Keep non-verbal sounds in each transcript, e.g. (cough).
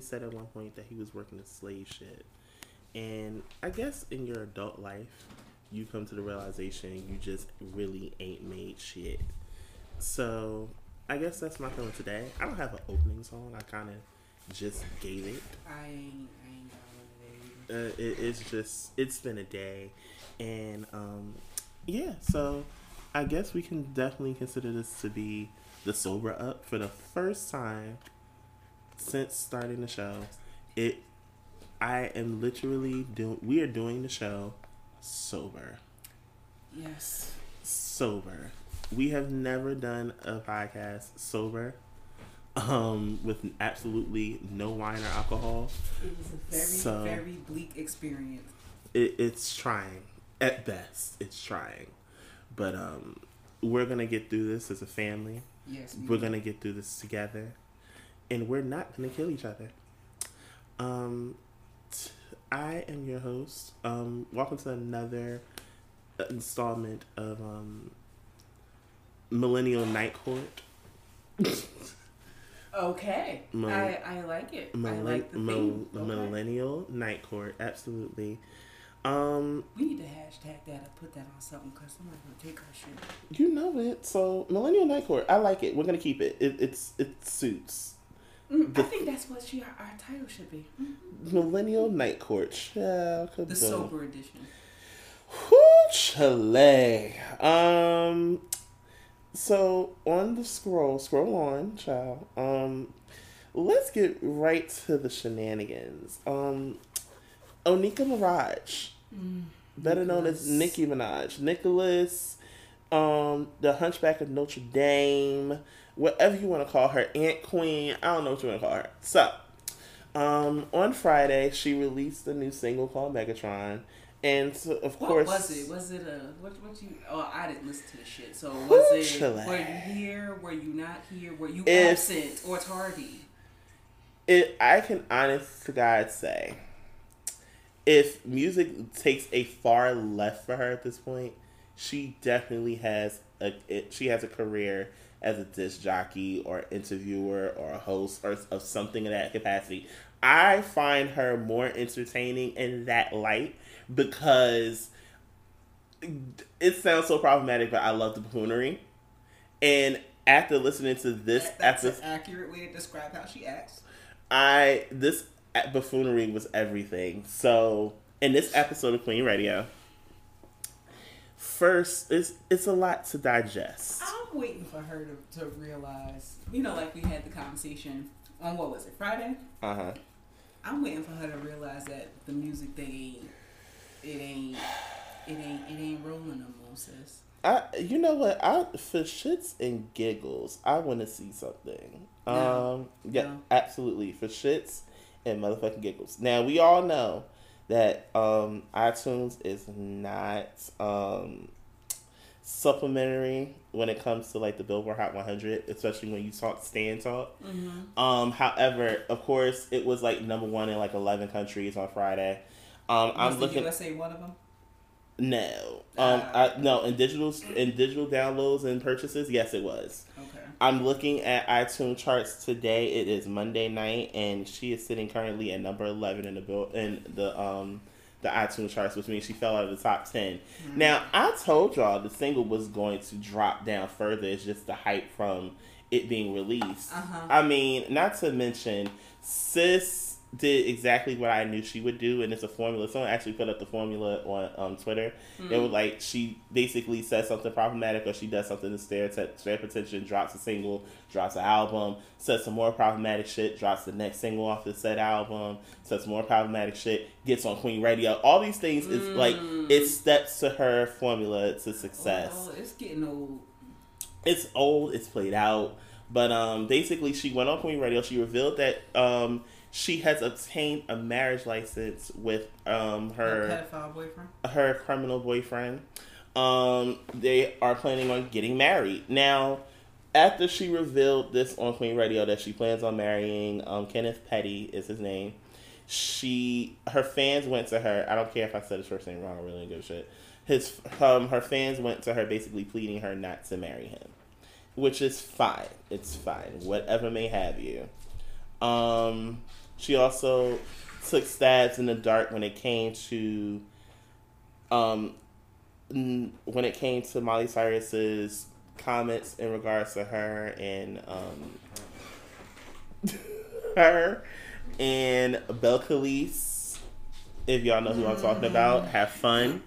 Definitely said at one point that he was working a slave ship. And I guess in your adult life, you come to the realization you just really ain't made shit. So I guess that's my feeling today. I don't have an opening song. I kind of just gave it. I ain't, I ain't got one Uh, it, it's just it's been a day, and um, yeah. So I guess we can definitely consider this to be the sober up for the first time since starting the show. It I am literally doing. We are doing the show sober. Yes. Sober. We have never done a podcast sober. Um, with absolutely no wine or alcohol. It was a very, So- very bleak experience. it, it's trying at best it's trying but um we're gonna get through this as a family Yes. we we're will. gonna get through this together and we're not gonna kill each other um t- i am your host um welcome to another installment of um millennial night court Okay. Mil- I, I like it. I like the mil- theme. Okay. millennial night court absolutely um We need to hashtag that and put that on something because somebody's gonna take our shit. You know it. So Millennial Night Court, I like it. We're gonna keep it. it it's it suits. Mm, The- I think that's what she, our, title should be. Mhm. Millennial Night Court. Child, The sober edition. Whoo, chile. Um. So on the scroll, scroll on, child. Um, let's get right to the shenanigans. Um, Onika Maraj, Mm. better known as Nicholas. Nicki Minaj, Nicholas, um, the Hunchback of Notre Dame, whatever you want to call her, Aunt Queen. I don't know what you want to call her. So, um, on Friday, she released a new single called Megatron, and so, of What course, was it? Was it a what? What you? Oh, I didn't listen to the shit. So was it? Were you here? Were you not here? Were you If- absent or tardy? it I can honest to God say, if music takes a far left for her at this point, she definitely has a it, she has a career as a disc jockey or interviewer or a host or of something in that capacity. I find her more entertaining in that light because it sounds so problematic, but I love the buffoonery. And after listening to this That- that's an accurate way to describe how she acts. I this buffoonery was everything. So in this episode of Queen Radio, first it's it's a lot to digest. I'm waiting for her to, to realize. You know, like we had the conversation on what was it Friday? Uh huh. I'm waiting for her to realize that the music thing ain't. It ain't. It ain't. It ain't rolling no more, sis. I you know what I for shits and giggles I want to see something. No. Um yeah No. absolutely for shits and motherfucking giggles. Now we all know that um iTunes is not um supplementary when it comes to like the Billboard Hot 100, especially when you talk stand talk. Mm-hmm. Um, however, of course, it was like number one in like eleven countries on Friday. Um, I'm Was the looking. USA one of them? No, um, Ah. I, no, in digital in digital downloads and purchases, yes, it was. Okay. I'm looking at iTunes charts today. It is Monday night, and she is sitting currently at number eleven in the bill in the um the iTunes charts, which means she fell out of the top 10 Now, I told y'all the single was going to drop down further. It's just the hype from it being released. Uh-huh. I mean, not to mention, sis did exactly what I knew she would do, and it's a formula. Someone actually put up the formula on um, Twitter. It was like she basically says something problematic, or she does something to stare, stare attention, drops a single, drops an album, says some more problematic shit, drops the next single off the said album, says more problematic shit, gets on Queen Radio. All these things is like it steps to her formula to success Well, it's getting old. it's old, it's played out. But um, basically, she went on Queen Radio. She revealed that um, she has obtained a marriage license with um, Her her pedophile boyfriend. her criminal boyfriend. Um, they are planning on getting married now. After she revealed this on Queen Radio that she plans on marrying um, Kenneth Petty is his name. She her fans went to her. I don't care if I said his first name wrong. I really don't give a shit. His um her fans went to her basically pleading her not to marry him, which is fine. It's fine. Whatever may have you. Um, she also took stabs in the dark when it came to um n- when it came to Miley Cyrus's comments in regards to her and um (laughs) her and Belcalis. If y'all know who I'm talking about, have fun.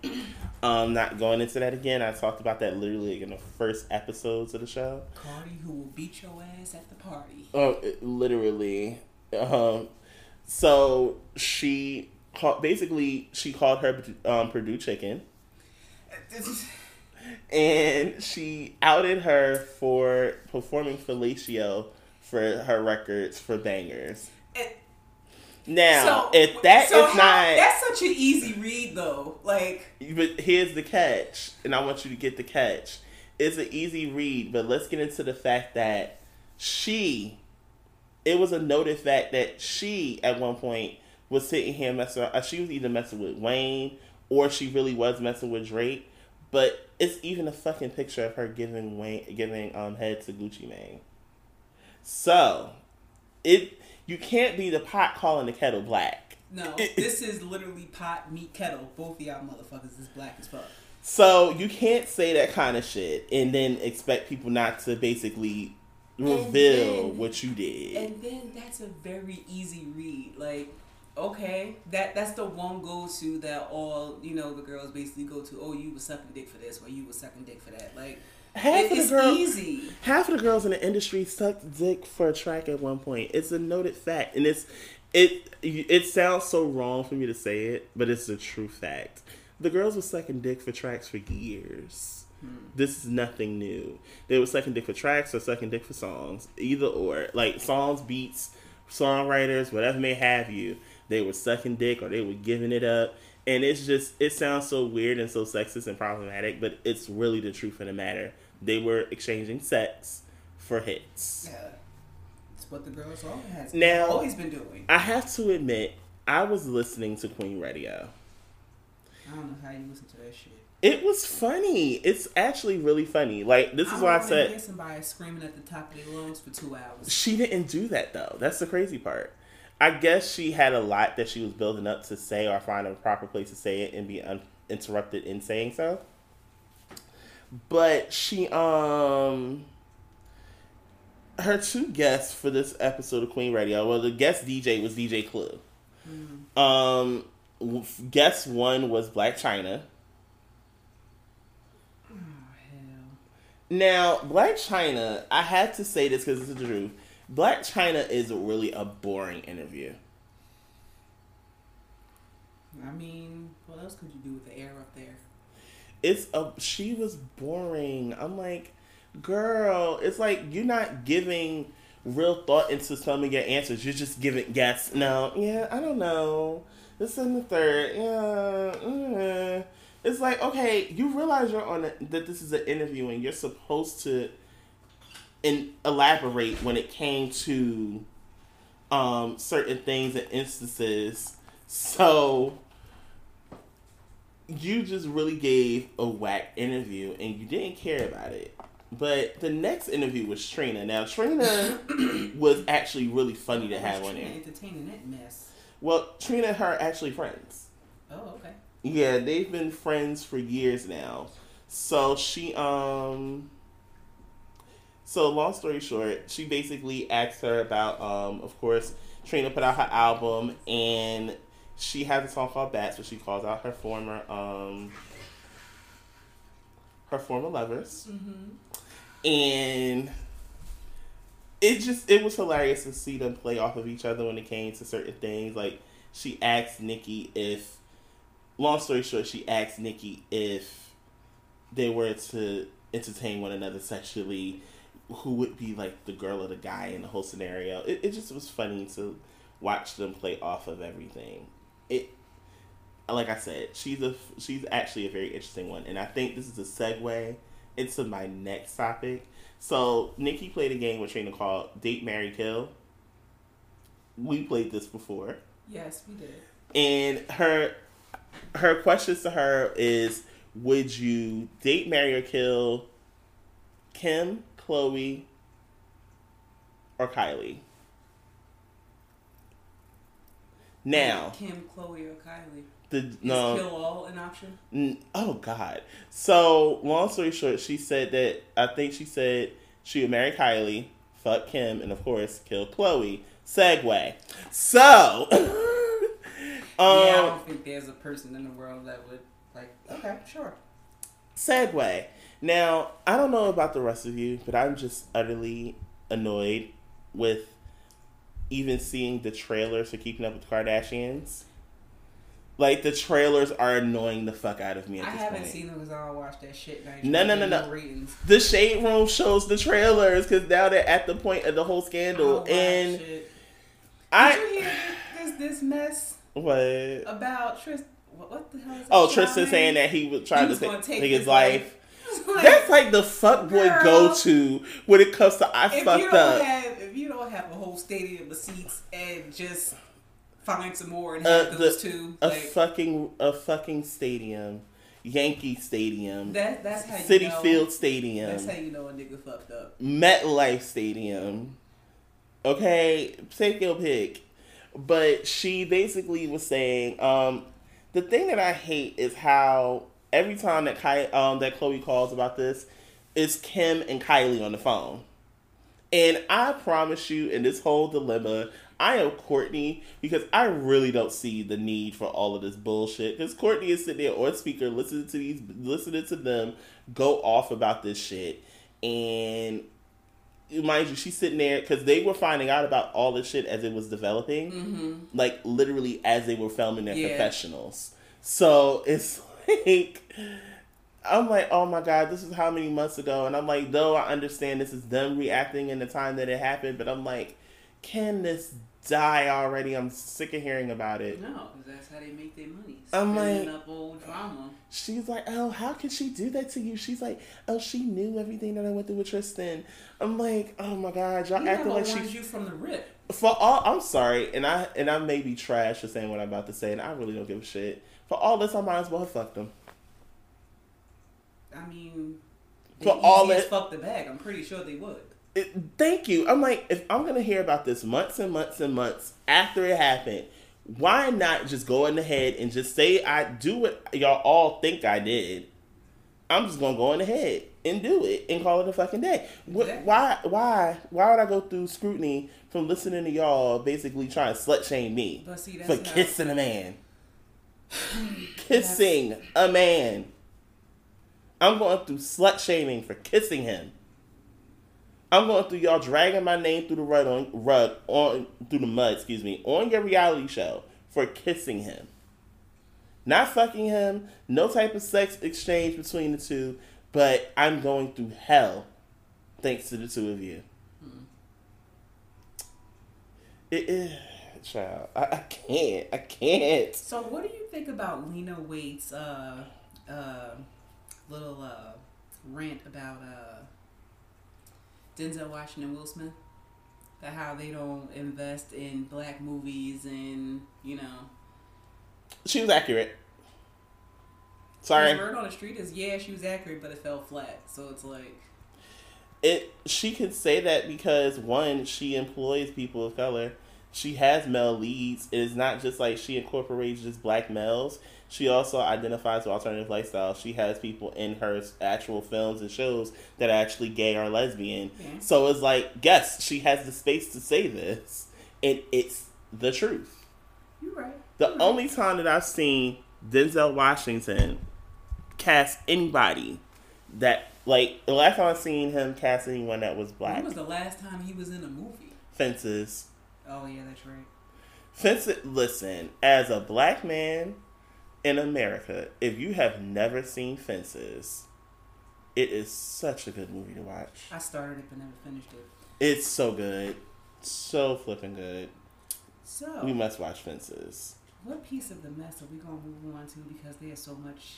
Um, not going into that again. I talked about that literally in the first episodes of the show. Cardi who will beat your ass at the party. Oh, it- literally. Um, so she called, basically she called her um, Perdue chicken, and she outed her for performing fellatio for her records for bangers. And- Now, if that is so how- not, that's such an easy read though. Like but here's the catch, and I want you to get the catch. It's an easy read, but let's get into the fact that she, it was a noted fact that she at one point was sitting here messing. uh, She was either messing with Wayne or she really was messing with Drake. But it's even a fucking picture of her giving Wayne giving um head to Gucci Mane. So, it you can't be the pot calling the kettle black. no, (laughs) this is literally pot meat kettle. Both of y'all motherfuckers is black as fuck. So you can't say that kind of shit and then expect people not to basically reveal then- what you did. And then that's a very easy read. Like, okay, that that's the one go to that all you know the girls basically go to. Oh, you was sucking dick for this, or you was sucking dick for that. Like, half it- of the girls, easy. half of the girls in the industry sucked dick for a track at one point. It's a noted fact, and it's it. It sounds so wrong for me to say it, but it's a true fact. The girls were sucking dick for tracks for years. This is nothing new. They were sucking dick for tracks or sucking dick for songs, either or. Like songs, beats, songwriters, whatever may have you. They were sucking dick or they were giving it up. And it's just, it sounds so weird and so sexist and problematic, but it's really the truth of the matter. They were exchanging sex for hits. Yeah, it's what the girls all has Now- always been doing. I have to admit, I was listening to Queen Radio. I don't know how you listen to that shit. It was funny. It's actually really funny. Like, this is why I said hear somebody screaming at the top of their lungs for two hours. She didn't do that though. That's the crazy part. I guess she had a lot that she was building up to say or find a proper place to say it and be uninterrupted in saying so. But she um her two guests for this episode of Queen Radio. Well, the guest DJ was DJ Clue. Um guest one was Blac Chyna. Oh hell. Now, Blac Chyna, I had to say this because it's the truth. Blac Chyna is really a boring interview. I mean, what else could you do with the air up there? It's a she was boring. I'm like, girl, it's like you're not giving real thought into some of your answers. You're just giving guess. No, yeah, I don't know. This and the third, yeah. mm. It's like okay, you realize you're on a, that this is an interview and you're supposed to and elaborate when it came to um, certain things and instances. So you just really gave a whack interview and you didn't care about it. But the next interview was Trina. Now Trina (coughs) was actually really funny to have on there. entertaining that mess. Well, Trina and her are actually friends. Oh, okay. Yeah, they've been friends for years now. So she um so long story short, she basically asked her about um of course Trina put out her album and she has a song called Bats where she calls out her former um her former lovers. Mm-hmm. And it just it was hilarious to see them play off of each other when it came to certain things. Like she asked Nicki if long story short, she asked Nicki if they were to entertain one another sexually, who would be like the girl or the guy in the whole scenario. It, it just was funny to watch them play off of everything. It like I said, she's a she's actually a very interesting one, and I think this is a segue into my next topic. So Nicki played a game with Trina called Date Marry Kill. We played this before. Yes, we did. And her her questions to her is would you date, marry, or kill Kim, Khloé, or Kylie? Now, Kim, Khloé, or Kylie. the Is no, kill all an option? N- Oh God. So long story short, she said that I think she said she would marry Kylie, fuck Kim, and of course kill Khloé. Segway. So, (laughs) um, yeah, I don't think there's a person in the world that would like. Okay, sure. segue. Now I don't know about the rest of you, but I'm just utterly annoyed with even seeing the trailers for Keeping Up with the Kardashians. Like the trailers are annoying the fuck out of me I haven't point. seen them because I don't watch that shit. I No, no, no, no. Ratings. The shade room shows the trailers because now they're at the point of the whole scandal, and shit. Did I you hear this this mess what? about Tristan? What, what the hell? Oh, Tristan saying that he was trying to take, take his his life. (laughs) Like, That's like the fuck boy go to when it comes to I if you fucked don't up. have if you don't have a whole stadium of seats and just find some more and Uh, have the- those two, a like fucking a fucking stadium, Yankee Stadium, that that's how you Citi know, Field Stadium, That's how you know a nigga fucked up. MetLife Stadium. Okay, take your pick. But she basically was saying, um, the thing that I hate is how every time that Ky- um that Khloé calls about this, it's Kim and Kylie on the phone. And I promise you, in this whole dilemma, I am Kourtney because I really don't see the need for all of this bullshit. Because Kourtney is sitting there on speaker, listening to these, listening to them go off about this shit, and mind you, she's sitting there because they were finding out about all this shit as it was developing, Mm-hmm. like literally as they were filming their Yeah. confessionals. So (laughs) it's like. I'm like, oh my god, this is how many months ago, and I'm like, though I understand this is them reacting in the time that it happened, but I'm like, can this die already? I'm sick of hearing about it. No, because that's how they make their money. I'm like- up old drama. She's like, oh, how could she do that to you? She's like, oh, she knew everything that I went through with Tristan. I'm like, oh my god, y'all acting like she you from the rip. for all. I'm sorry, and I and I may be trash for saying what I'm about to say, and I really don't give a shit. For all this, I might as well have fucked them. I mean, For they all it- fuck the bag. I'm pretty sure they would. It, thank you. I'm like, if I'm gonna hear about this months and months and months after it happened, why not just go in the head and just say I do what y'all all think I did? I'm just gonna go in the head and do it and call it a fucking day. Wh- Exactly. Why? Why? Why would I go through scrutiny from listening to y'all basically trying to slut shame me see, for not- kissing a man? (sighs) kissing a man. I'm going through slut shaming for kissing him. I'm going through y'all dragging my name through the rug on rug on through the mud, excuse me, on your reality show for kissing him. Not fucking him, no type of sex exchange between the two, but I'm going through hell thanks to the two of you. It is child. I, I can't. I can't. So, what do you think about Lena Waithe's uh, uh, little uh, rant about uh, Denzel Washington Will Smith? That how they don't invest in black movies and you know. She was accurate. Sorry. word on the street is yeah, she was accurate, but it fell flat. So it's like It she can say that because one, she employs people of color. She has male leads. It is not just like she incorporates just black males. She also identifies with alternative lifestyle. She has people in her actual films and shows that are actually gay or lesbian. Yeah. So it's like, yes, she has the space to say this, and it's the truth. you're right. The You're right. only time that I've seen Denzel Washington cast anybody that like the last time I've seen him cast anyone that was black. When was the last time he was in a movie? Fences. Oh yeah, that's right. Fences listen, as a black man in America, if you have never seen Fences, it is such a good movie to watch. I started it but never finished it. It's so good. So flipping good. So We must watch Fences. What piece of the mess are we gonna move on to because there's so much,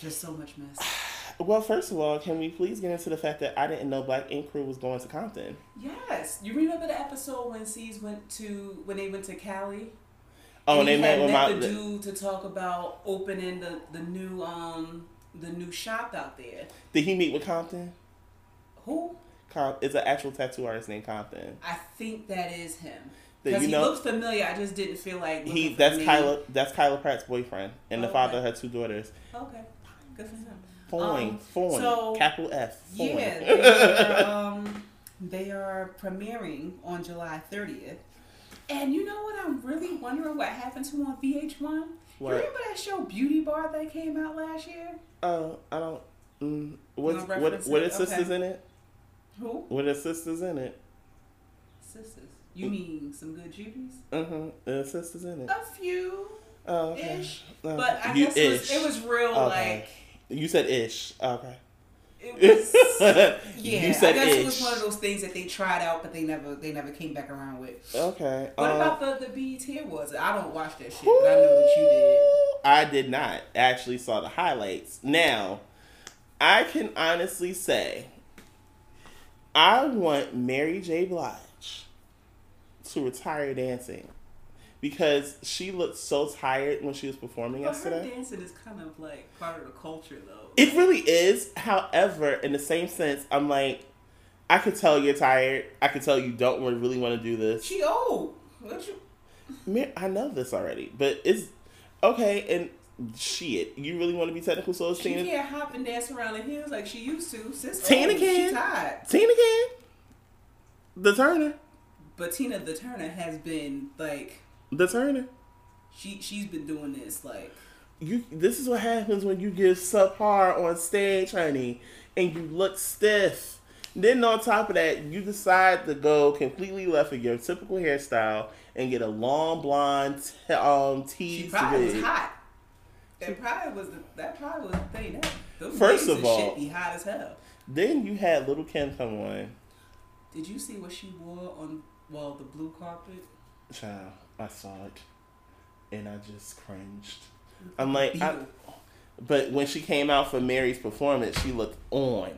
just so much mess. (sighs) Well, first of all, can we please get into the fact that I didn't know Black Ink Crew was going to Compton? Yes, you remember the episode when C's went to when they went to Cali. Oh, and he they met with my. the dude to talk about opening the the new um the new shop out there. Did he meet with Compton? Who? Com- it's an actual tattoo artist named Compton. I think that is him. Because he know looks familiar. I just didn't feel like he that's. Kyla that's Kyla Pratt's boyfriend and the father of her two daughters. Okay, good for him. Foin, Um, foin, so- capital F. Foin. Yeah, they are, um, they are premiering on July 30th. And you know what I'm really wondering what happened to on VH1? You remember that show Beauty Bar that came out last year? Oh, I don't. Mm, what's, what? reference What it? are sisters in it? Who? What are sisters in it? Sisters. You mean some good Judies? Mm-hmm. There sisters in it. A few. Oh, okay. Ish. Oh, But I you guess it was, it was real Okay. like You said ish. Okay. It was (laughs) Yeah, you said I guess ish. it was one of those things that they tried out, but they never they never came back around with. Okay. What um, about the the BET Awards? I don't watch that shit, but I know that you did. I did not. I actually saw the highlights. Now, I can honestly say, I want Mary J. Blige to retire dancing because she looked so tired when she was performing But yesterday. dancing is kind of like part of the culture, though. It really is. However, in the same sense, I'm like, I could tell you're tired. I could tell you don't really want to do this. She old. What you? I know this already, but it's okay. And shit, you really want to be technical so She Tina? can't hop and dance around the hills like she used to. Sis Tina can. She tired. Tina can. The Turner. But Tina the Turner has been like The Turner. she she's been doing this like You. This is what happens when you give subpar on stage, honey, and you look stiff. Then on top of that, you decide to go completely left of your typical hairstyle and get a long blonde t- um she teased probably was hot. That probably was the that probably was the thing. That First of all- shit be hot as hell. Then you had Lil' Kim come on. Did you see what she wore on well the blue carpet? Child, I saw it, and I just cringed. I'm like, I, but when she came out for Mary's performance, she looked on.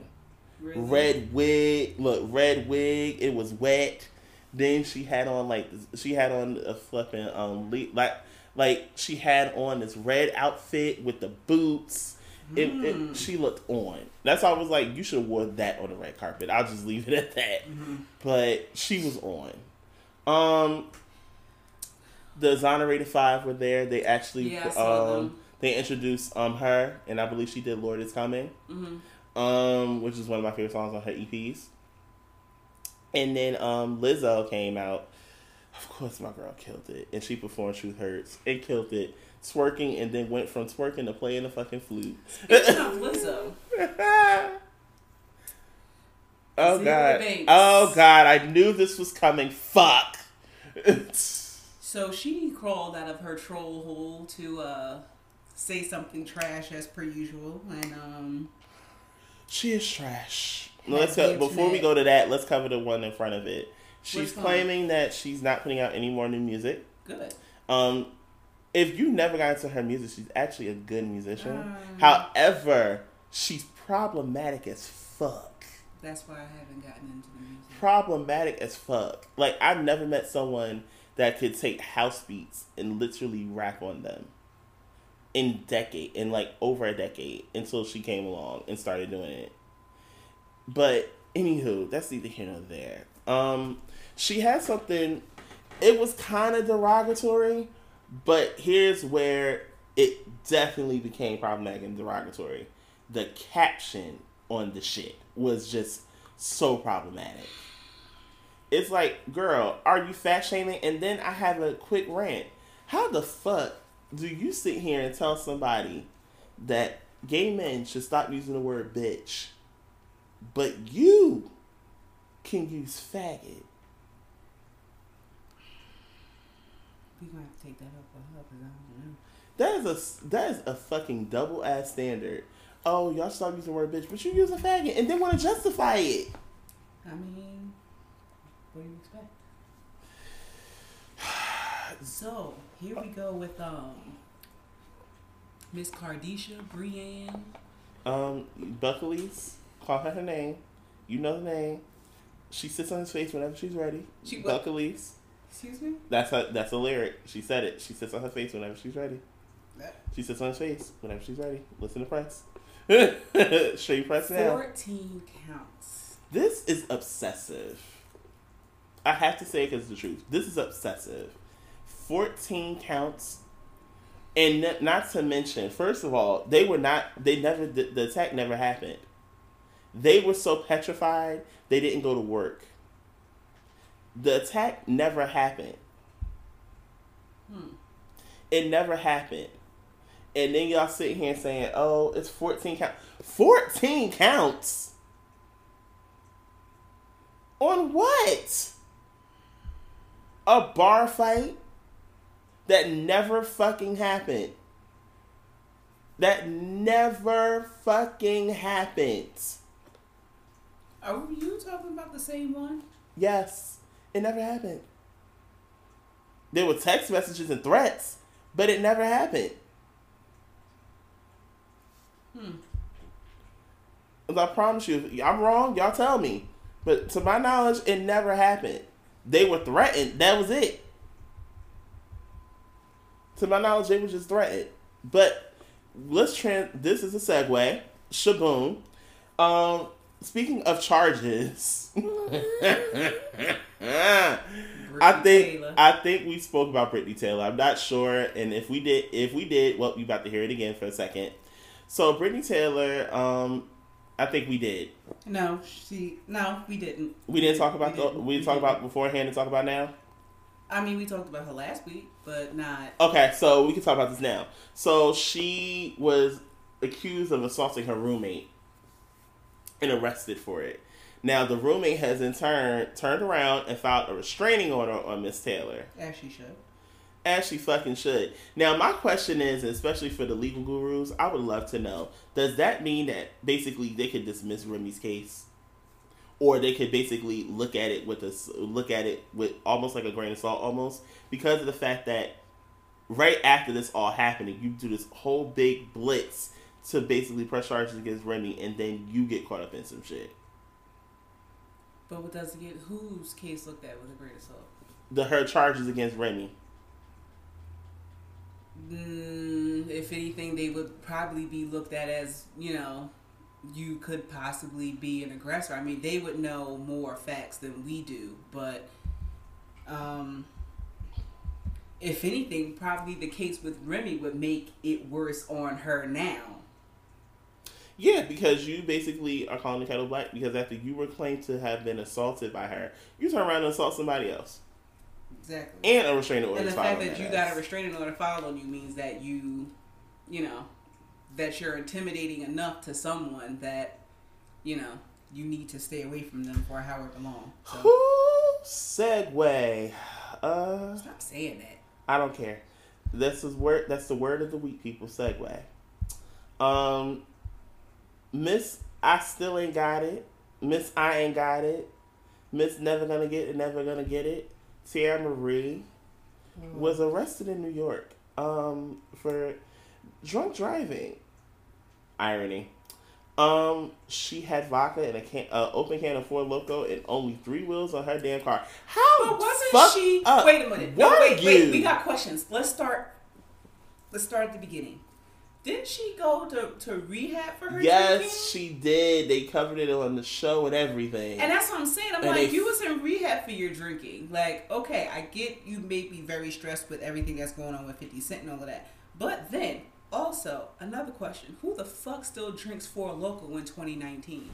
Really? Red wig, look, red wig. It was wet. Then she had on like she had on a flipping um like like she had on this red outfit with the boots. It, Mm. it she looked on. That's why I was like, you should have wore that on the red carpet. I'll just leave it at that. Mm-hmm. But she was on. Um, the exonerated five were there. They actually Yeah, um they introduced um her and I believe she did Lord is Coming Mm-hmm. um, which is one of my favorite songs on her EPs. And then um, Lizzo came out. Of course, my girl killed it, and she performed "Truth Hurts" and killed it, twerking, and then went from twerking to playing the fucking flute. Speaking of (laughs) Lizzo, oh god! Oh god! I knew this was coming. Fuck. (laughs) so she crawled out of her troll hole to uh, say something trash as per usual, and um, She is trash. Has Let's co- before we go to that, let's cover the one in front of it. She's claiming that she's not putting out any more new music. good. Um, if you never got into her music, she's actually a good musician. Um. However, she's problematic as fuck. That's why I haven't gotten into the music. Problematic as fuck. Like I've never met someone that could take house beats and literally rap on them. In decade, in like over a decade, until she came along and started doing it. But anywho, that's neither here nor there. Um, she had something. It was kind of derogatory, but here's where it definitely became problematic and derogatory. The caption on the shit was just so problematic. It's like, girl, are you fat shaming? And then I have a quick rant. How the fuck do you sit here and tell somebody that gay men should stop using the word bitch, but you can use faggot? We're gonna have to take that up with her because I don't know. That is a that is a fucking double ass standard. Oh, y'all stop using the word bitch, but you use a faggot and then want to justify it. I mean, what do you expect? (sighs) So here we go with um Miss Cardisha Brienne. Um, Buckley's call her her name. You know the name. She sits on his face whenever she's ready. She what? Buckley's. Excuse me. That's a that's a lyric. She said it. She sits on her face whenever she's ready. That- She sits on his face whenever she's ready. Listen to press. Straight press now. Fourteen counts. This is obsessive. I have to say because it's the truth. This is obsessive. 14 counts. And n- not to mention, first of all, they were not, they never, the, the attack never happened. They were so petrified, they didn't go to work. The attack never happened. Hmm. It never happened. And then y'all sit here saying, oh, it's 14 counts. 14 counts? On what? A bar fight that never fucking happened. That never fucking happened. Are you talking about the same one? Yes, it never happened. There were text messages and threats, but it never happened. Hmm. As I promise you, I'm wrong, y'all tell me. But to my knowledge, it never happened. They were threatened. That was it. To my knowledge, they were just threatened. But let's trans. This is a segue. Shaboom. Um, speaking of charges, (laughs) I think Taylor. I think we spoke about Brittney Taylor. I'm not sure, and if we did, if we did, well, you about to hear it again for a second. So Brittney Taylor, um, I think we did. No, she. No, we didn't. We didn't talk about We the. didn't. We We talked about beforehand and talk about now. I mean, we talked about her last week, but not. Okay, so we can talk about this now. So she was accused of assaulting her roommate and arrested for it. Now the roommate has in turn turned around and filed a restraining order on Miss Taylor, As she should. As she fucking should. Now my question is, especially for the legal gurus, I would love to know: Does that mean that basically they could dismiss Remy's case, or they could basically look at it with a look at it with almost like a grain of salt, almost because of the fact that right after this all happening, you do this whole big blitz to basically press charges against Remy, and then you get caught up in some shit. But what does it get? Whose case looked at with a grain of salt? The her charges against Remy. Mm, if anything, they would probably be looked at as you know, you could possibly be an aggressor. I mean, they would know more facts than we do, but um, if anything, probably the case with Remy would make it worse on her now. Yeah, because you basically are calling the kettle black because after you were claimed to have been assaulted by her, you turn around and assault somebody else. Exactly. And a restraining order And the fact that that you got a ass. restraining order filed on you means that you, you know, that you're intimidating enough to someone that, you know, you need to stay away from them for however long. So segue. Uh, stop saying that. I don't care. This is word. That's the word of the week, people. Segue. Um, Miss, I still ain't got it. Miss, I ain't got it. Miss, never gonna get it. Never gonna get it. Teairra Mari was arrested in New York. Um, for drunk driving. Irony. Um, she had vodka in a can, uh, open can of Four Loco, and only three wheels on her damn car. How But wasn't she? up Wait a minute. No, wait, you? wait. We got questions. Let's start. Let's start at the beginning. Didn't she go to, to rehab for her Yes, drinking? she did. They covered it on the show and everything. And that's what I'm saying. I'm And like, you was in rehab for your drinking. Like, okay, I get you may be very stressed with everything that's going on with 50 Cent and all of that. But then, also, another question. Who the fuck still drinks Four Loco in 2019?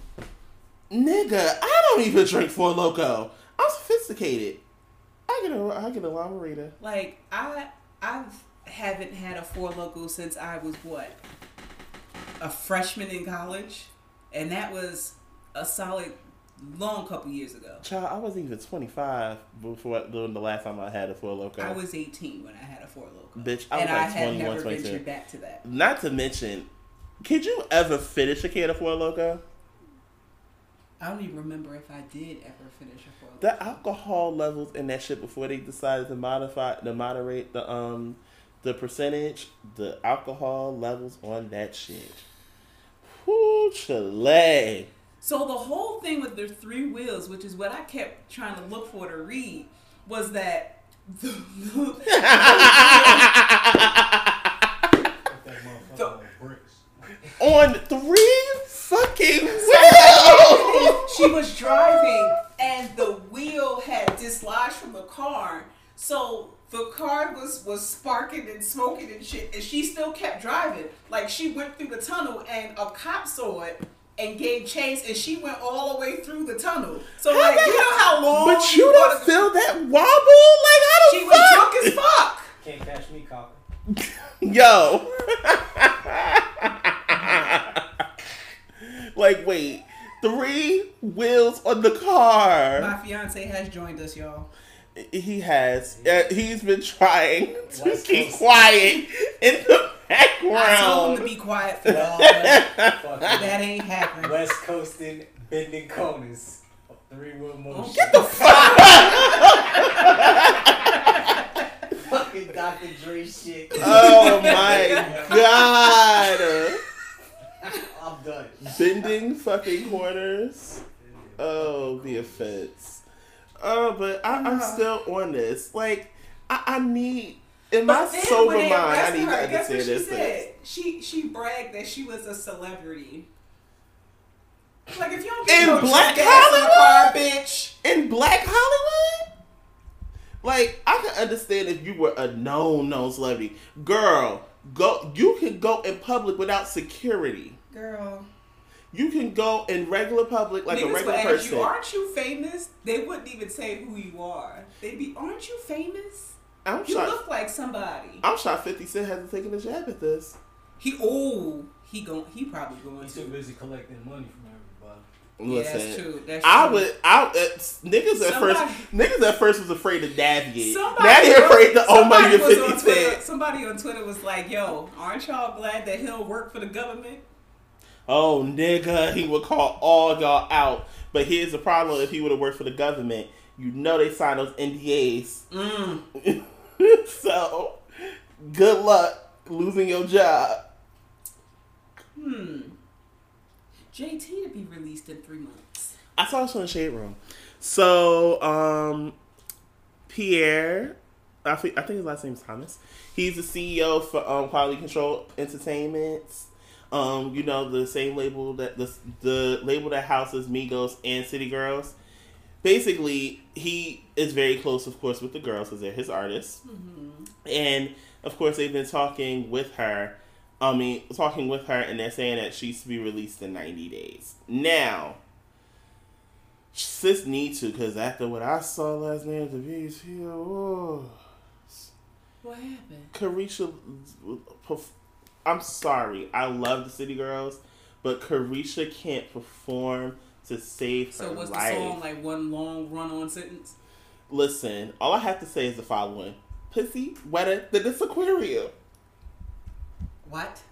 Nigga, I don't even drink Four Loco. I'm sophisticated. I get a I get a Lime-A-Rita. Like, I I haven't had a Four Loco since I was, what, a freshman in college? And that was a solid, long couple years ago. Child, I wasn't even 25 before during the last time I had a Four Loco. I was 18 when I had a Four Loco. Bitch, I was and like I had 21, never 22. ventured back to that. Not to mention, could you ever finish a can of Four Loco? I don't even remember if I did ever finish a four. The alcohol levels in that shit before they decided to modify to moderate the um the percentage, the alcohol levels on that shit. Whoo, Chile. So the whole thing with the three wheels, which is what I kept trying to look for to read, was that (laughs) the, motherfucker on three fucking (laughs) wheels. she was driving and the wheel had this car was was sparking and smoking and shit, and she still kept driving. Like she went through the tunnel, and a cop saw it and gave chase, and she went all the way through the tunnel. So like, you know how long? But you gotta don't go- feel that wobble? Like how the She was drunk as fuck. Can't catch me copping. (laughs) Yo. (laughs) like, wait. Three wheels on the car. My fiance has joined us, y'all. He has. Uh, he's been trying (laughs) to West keep Coast. quiet in the background. I told him to be quiet for y'all, (laughs) but Fuck that ain't happening. West coasting, bending corners. Three wheel motion. Get the fuck. fucking Dr. Dre shit. (laughs) oh my god. I'm done. Bending fucking corners. Oh, the offense. Oh, but I, I'm Uh-huh. still on this. Like, I, I need in my sober mind, I need to her, what understand she this. said? She she bragged that she was a celebrity. Like if you don't get In no Black in car, Hollywood? bitch. in Black Hollywood. Like I can understand if you were a known known celebrity, girl. Go, you can go in public without security. Girl, You can go in regular public like niggas a would regular ask person. you, "Aren't you famous?" They wouldn't even say who you are. They'd be, "Aren't you famous? I'm You shocked. look like somebody." I'm shocked. Fifty Cent hasn't taken a jab at this. He oh he going he probably going to. He's too busy collecting money from everybody. Listen, Yeah, that's true. That's I true. would. I uh, niggas at first. Niggas at first was afraid to navigate. Somebody now they're afraid to owe money to Fifty Twitter- Cent. Somebody on Twitter was like, "Yo, aren't y'all glad that he don't work for the government?" Oh, nigga, he would call all y'all out. But here's the problem: if he would have worked for the government, you know they signed those NDAs. Mm. (laughs) so, good luck losing your job. Hmm. JT to be released in three months. I saw this on the shade room. So, um, Pierre, I think, I think his last name is Thomas. He's the CEO for um, Quality Control Entertainments. Um, you know the same label that the the label that houses Migos and City Girls. Basically, he is very close, of course, with the girls because they're his artists, and of course they've been talking with her. I mean, talking with her, and they're saying that she's to be released in ninety days. Now, sis need to because after what I saw last night at the BET Awards, What happened? Caresha, I'm sorry, I love the City Girls, but Caresha can't perform to save her life. So was the song like one long run-on sentence? Listen, all I have to say is the following: "Pussy wetter than this aquarium." What?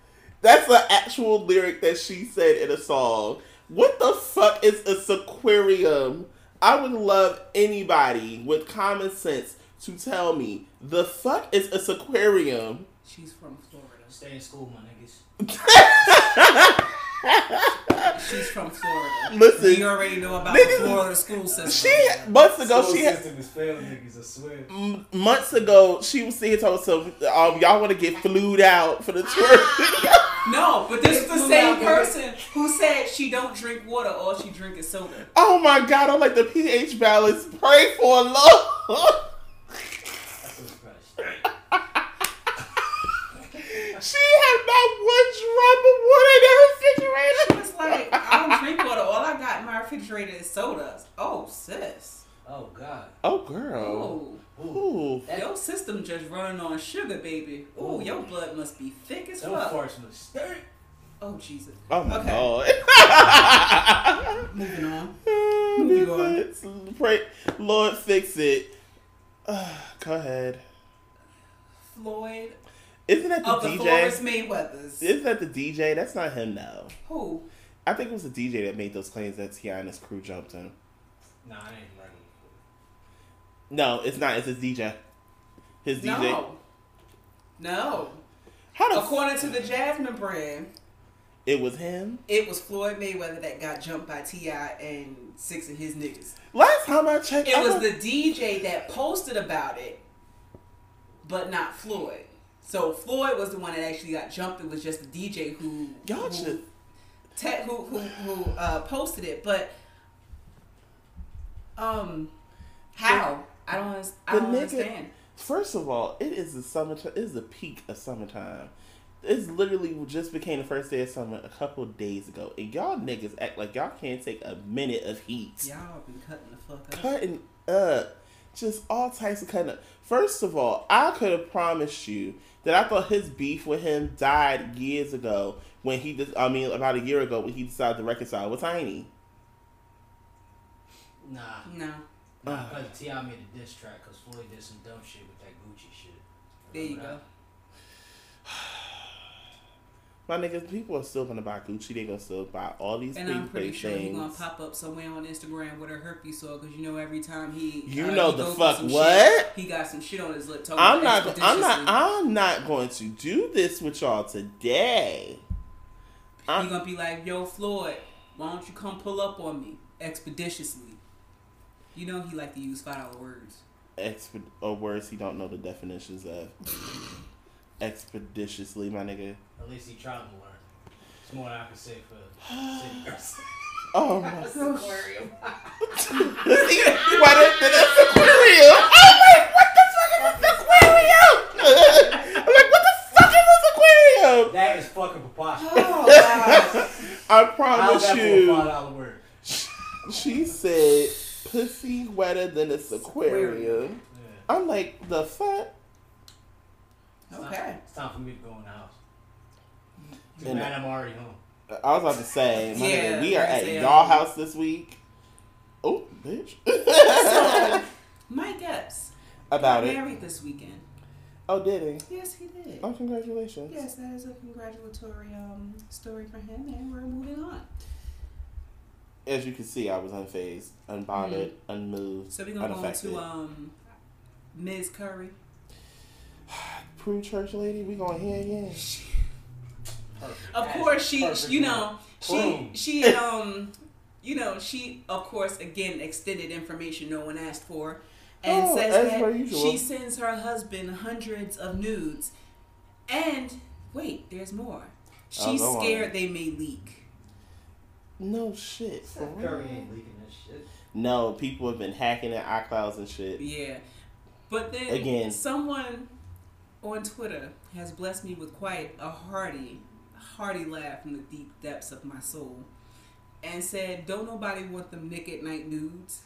That's an actual lyric that she said in a song. What the fuck is a aquarium? I would love anybody with common sense to tell me the fuck is a aquarium. She's from Florida. Stay in school, my niggas. (laughs) She's from Florida. Listen, we already know about niggas- the Florida school system. She months ago School she had system is failing niggas, I swear. m- months ago she was saying to herself, um, "Y'all want to get flued out for the tour." (laughs) No, but this is the Flew same out, person who said she don't drink water, all she drink is soda. oh my god! I'm like the pH balance. Pray for Lord. (laughs) That's what's fresh. she had not one drop of water in her She refrigerator. was like, I don't drink water. All I got in my refrigerator is sodas. Oh, sis. Oh, God. Oh girl. Oh, Ooh. That- your system just running on sugar, baby. Oh, Ooh. your blood must be thick as Them fuck. farts must stink. Oh, Jesus. Oh my Okay. god. (laughs) Moving on. (laughs) Moving on. this Pray, Lord, fix it. (sighs) Go ahead. Floyd Isn't that the of the DJ? Forest Mayweathers. Isn't that the DJ? That's not him though. Who? I think it was the DJ that made those claims that T.I.'s crew jumped him. Nah, I ain't regular. No, it's not. It's his DJ. His DJ. No. No. How the? F- According to the Jasmine brand, it was him. it was Floyd Mayweather that got jumped by T.I. and six of his niggas. Last time I checked, It I was thought- the DJ that posted about it, but not Floyd. So Floyd was the one that actually got jumped. It was just the DJ who y'all who, should. Te- who who, who uh, posted it. But um, how? I don't. I don't nigga- understand. First of all, it is the summertime. It is the peak of summertime. It's literally just became the first day of summer a couple of days ago, and y'all niggas act like y'all can't take a minute of heat. Y'all been cutting the fuck up. Cutting up, just all types of cutting up. First of all, I could have promised you that I thought his beef with him died years ago when he just, I mean, about a year ago when he decided to reconcile with Tiny. Nah. No. Nah, because T.I. made a diss track because Floyd did some dumb shit with that Gucci shit. There you Remember go. (sighs) My niggas, people are still gonna buy Gucci. They gonna still buy all these And big I'm pretty sure he's things. gonna pop up somewhere on Instagram with a herpes sore because you know every time he You uh, know he the go fuck some what? shit, he got some shit on his lip. talking I'm not. I'm not. I'm not going to do this with y'all today. I'm- He gonna be like, "Yo, Floyd, why don't you come pull up on me expeditiously?" You know he like to use five dollar words. Exped or words he don't know the definitions of. (laughs) Expeditiously, my nigga. At least he trying to learn. It's more than I can say for Citi. (sighs) Oh my. That's aquarium. See, (laughs) why did that's aquarium? I'm like, what the fuck is this aquarium? I'm like, what the fuck is this aquarium? That is fucking preposterous. Oh! (laughs) I promise that for a five you. She said, "Pussy wetter than this aquarium." Yeah. I'm like, the fuck? It's time- Okay. It's time for me to go in the house. Mm-hmm. Too And- bad I'm already home. I was about to say, my Yeah, nigga, we are at said, y'all house this week. Oh, bitch. so, (laughs) Mike Epps About got it. married this weekend. Oh, did he? Yes, he did. Oh, congratulations. Yes, that is a congratulatory um, story for him, and we're moving on. As you can see, I was unfazed, unbothered, unmoved, So we're gonna go unaffected. into um, Ms. Curry. (sighs) Prue Church Lady, we going here again. Perfect. Of course, she, perfect, you know, she, she, (laughs) um, you know, she, of course, again, extended information no one asked for, and Oh, says that she sends her husband hundreds of nudes, and wait, there's more. Oh, She's Oh, go scared they may leak. No shit. For Steph real? Ain't leaking that shit. No, people have been hacking at iClouds and shit. Yeah, but then Again. someone on Twitter has blessed me with quite a hearty, hearty laugh from the deep depths of my soul, and said, "Don't nobody want them Nick at Night nudes."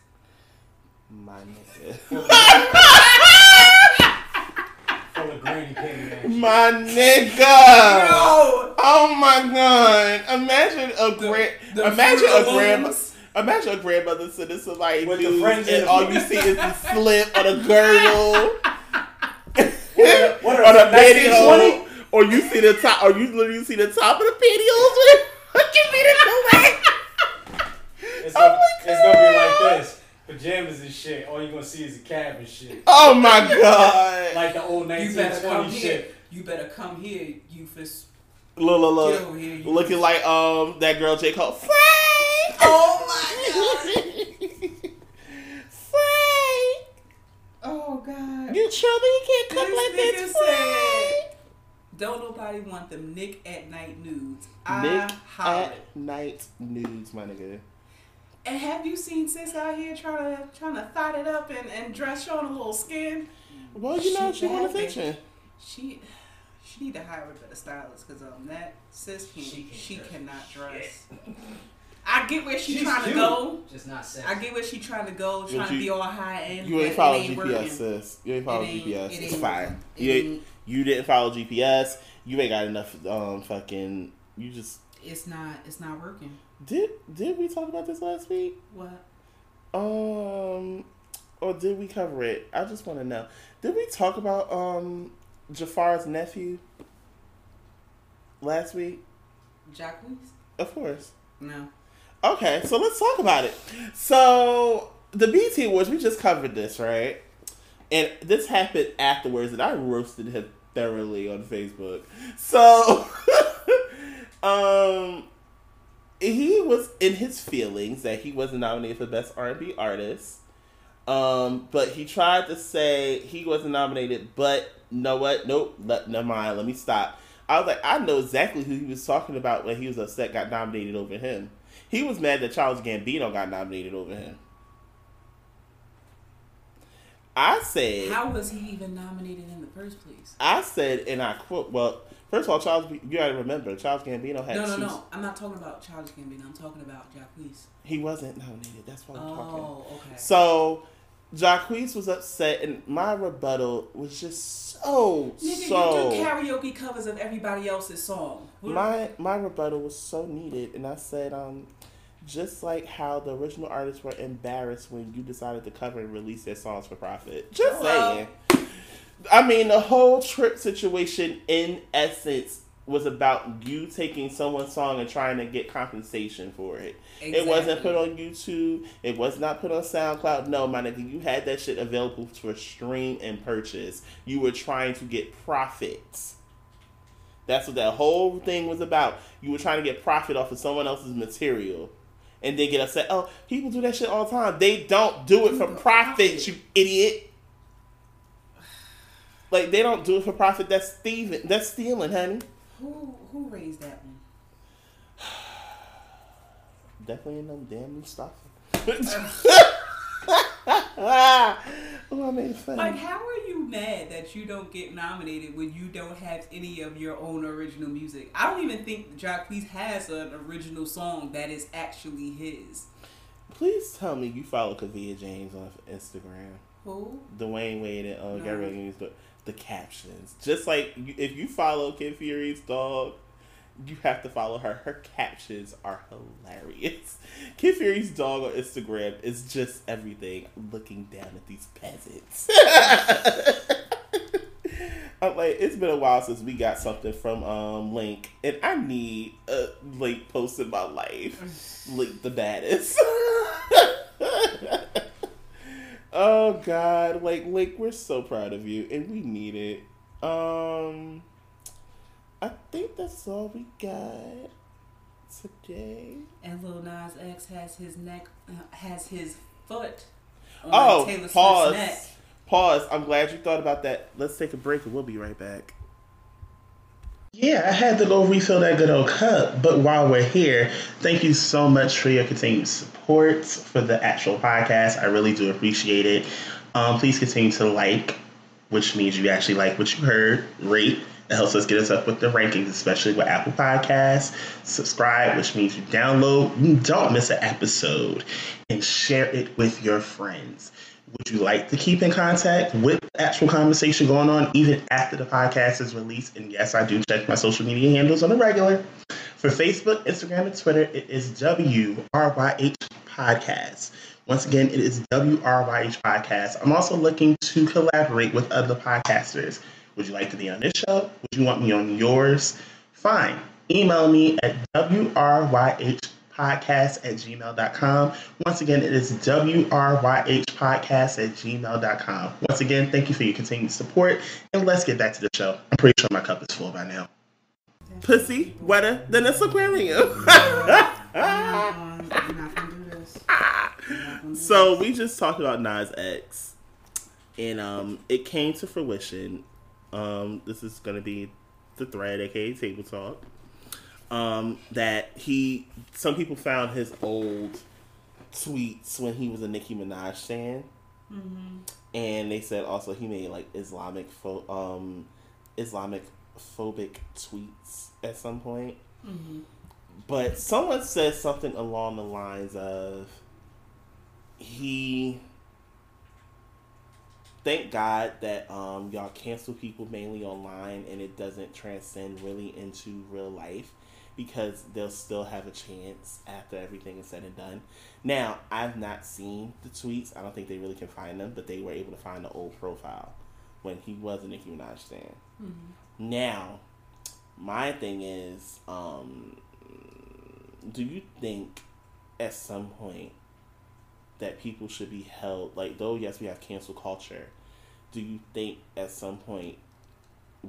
My nigga. (laughs) Full of granny panty ass. My nigga. No, Oh my god! Imagine a grand, imagine a grandma, imagine a grandmother sending somebody With news and in all you see is the (laughs) slip or the girdle What or are the pantyhose, or you see the top, or you literally see the top of the pantyhose. (laughs) Give me the way. It's Oh my it's gonna be like this. Pajamas and shit. All you gonna see is a cab and shit. Oh my god! Like the old You better come 1920 here. shit. You better come here, you fist. Look, look, look, here, you looking like um that girl J Cole. Frank. Oh my (laughs) Frank, Oh god. you sure that you can't cook like This this, Frank? said, "Don't nobody want them Nick at Night nudes." Nick hollered. at night nudes, my nigga. And have you seen sis out here trying to trying to thought it up and, and dress showing a little skin? Well, you know She she want bad, baby. attention. She she need to hire a better stylist because um that sis can She she, can't cannot dress. I get where she's, She's trying cute. to go. Just not sexy. I get where she's trying to go, trying to you- be all high end. You ain't follow it ain't working. GPS, sis. You ain't follow It ain't- GPS. it It's fine. It You ain't, ain't- you didn't follow GPS. You ain't got enough um fucking. You just It's not it's not working. Did. Did we talk about this last week? What? Um, or did we cover it? I just want to know. Did we talk about um Jafar's nephew last week? Jacques? Of course. No. Okay, so let's talk about it. So the BET Awards, we just covered this, right? And this happened afterwards, and I roasted him thoroughly on Facebook. So, (laughs) um, he was in his feelings that he wasn't nominated for Best R&B Artist. Um, but he tried to say he wasn't nominated, but know what? Nope, let, never mind. Let me stop. I was like, I know exactly who he was talking about when he was upset got nominated over him. He was mad that Charles Gambino got nominated over him. I said. How was he even nominated in the first place? I said, and I quote. Well, first of all, Charles, you gotta remember, Charles Gambino had. No, no, two- no. I'm not talking about Charles Gambino. I'm talking about Jacquees. He wasn't nominated. That's what I'm talking. Oh, okay. So, Jacquees was upset, and my rebuttal was just so Nigga, so. you do karaoke covers of everybody else's song. What- my my rebuttal was so needed, and I said, um, just like how the original artists were embarrassed when you decided to cover and release their songs for profit. Just Hello. saying. I mean, the whole trip situation, in essence, was about you taking someone's song and trying to get compensation for it. It wasn't put on YouTube. It was not put on SoundCloud. No, my nigga, you had that shit available for stream and purchase. You were trying to get profits. That's what that whole thing was about. You were trying to get profit off of someone else's material. And they get upset. Oh, people do that shit all the time. They don't do it for profit, you idiot. Like they don't do it for profit. That's thieving. That's stealing, honey. Who who raised that one? (sighs) Definitely in them damn new stuff. (laughs) oh, I made fun. Like, how are you mad that you don't get nominated when you don't have any of your own original music? I don't even think Jacquees has an original song that is actually his. Please tell me you follow Kaavia James on Instagram. Who? Dwyane Wade and uh, No. Gabrielle Union, the, the captions. Just like if you follow Kid Fury's dog, you have to follow her. Her captions are hilarious. (laughs) Kid Fury's dog on Instagram is just everything. Looking down at these peasants. (laughs) I'm like, it's been a while since we got something from um Link, and I need a Link post in my life. (sighs) Link the baddest. (laughs) oh God, like Link, we're so proud of you, and we need it. Um, I think that's all we got today. And Lil Nas X has his neck, uh, has his foot on Oh, Taylor Swift's pause. neck. Pause. I'm glad you thought about that. Let's take a break, and we'll be right back. Yeah, I had to go refill that good old cup. But while we're here, thank you so much for your continued support for the actual podcast. I really do appreciate it. Um, please continue to like, which means you actually like what you heard, rate. It helps us get us up with the rankings, especially with Apple Podcasts. Subscribe, which means you download, you don't miss an episode, and share it with your friends. Would you like to keep in contact with actual conversation going on even after the podcast is released? And yes, I do check my social media handles on a regular. For Facebook, Instagram, and Twitter, it is WRYH Podcast. Once again, it is WRYH Podcast. I'm also looking to collaborate with other podcasters. Would you like to be on this show? Would you want me on yours? Fine. Email me at WRYH podcast at gmail.com. Once again, it is WRYH podcast at gmail.com. Once again, thank you for your continued support. And let's get back to the show. I'm pretty sure my cup is full by now. Pussy wetter than this aquarium. (laughs) Um, not gonna do this. We're not gonna do So we just talked about Nas X, and um, it came to fruition. Um, this is gonna be the thread, aka table talk. Um, that he, some people found his old tweets when he was a Nicki Minaj fan, and they said also he made like Islamic pho- um, Islamic phobic tweets at some point. But someone said something along the lines of he thank God that um y'all cancel people mainly online and it doesn't transcend really into real life because they'll still have a chance after everything is said and done. Now, I've not seen the tweets. I don't think they really can find them, but they were able to find the old profile when he was a Nicki Minaj fan. Now, my thing is, um, do you think at some point that people should be held like though yes we have cancel culture do you think at some point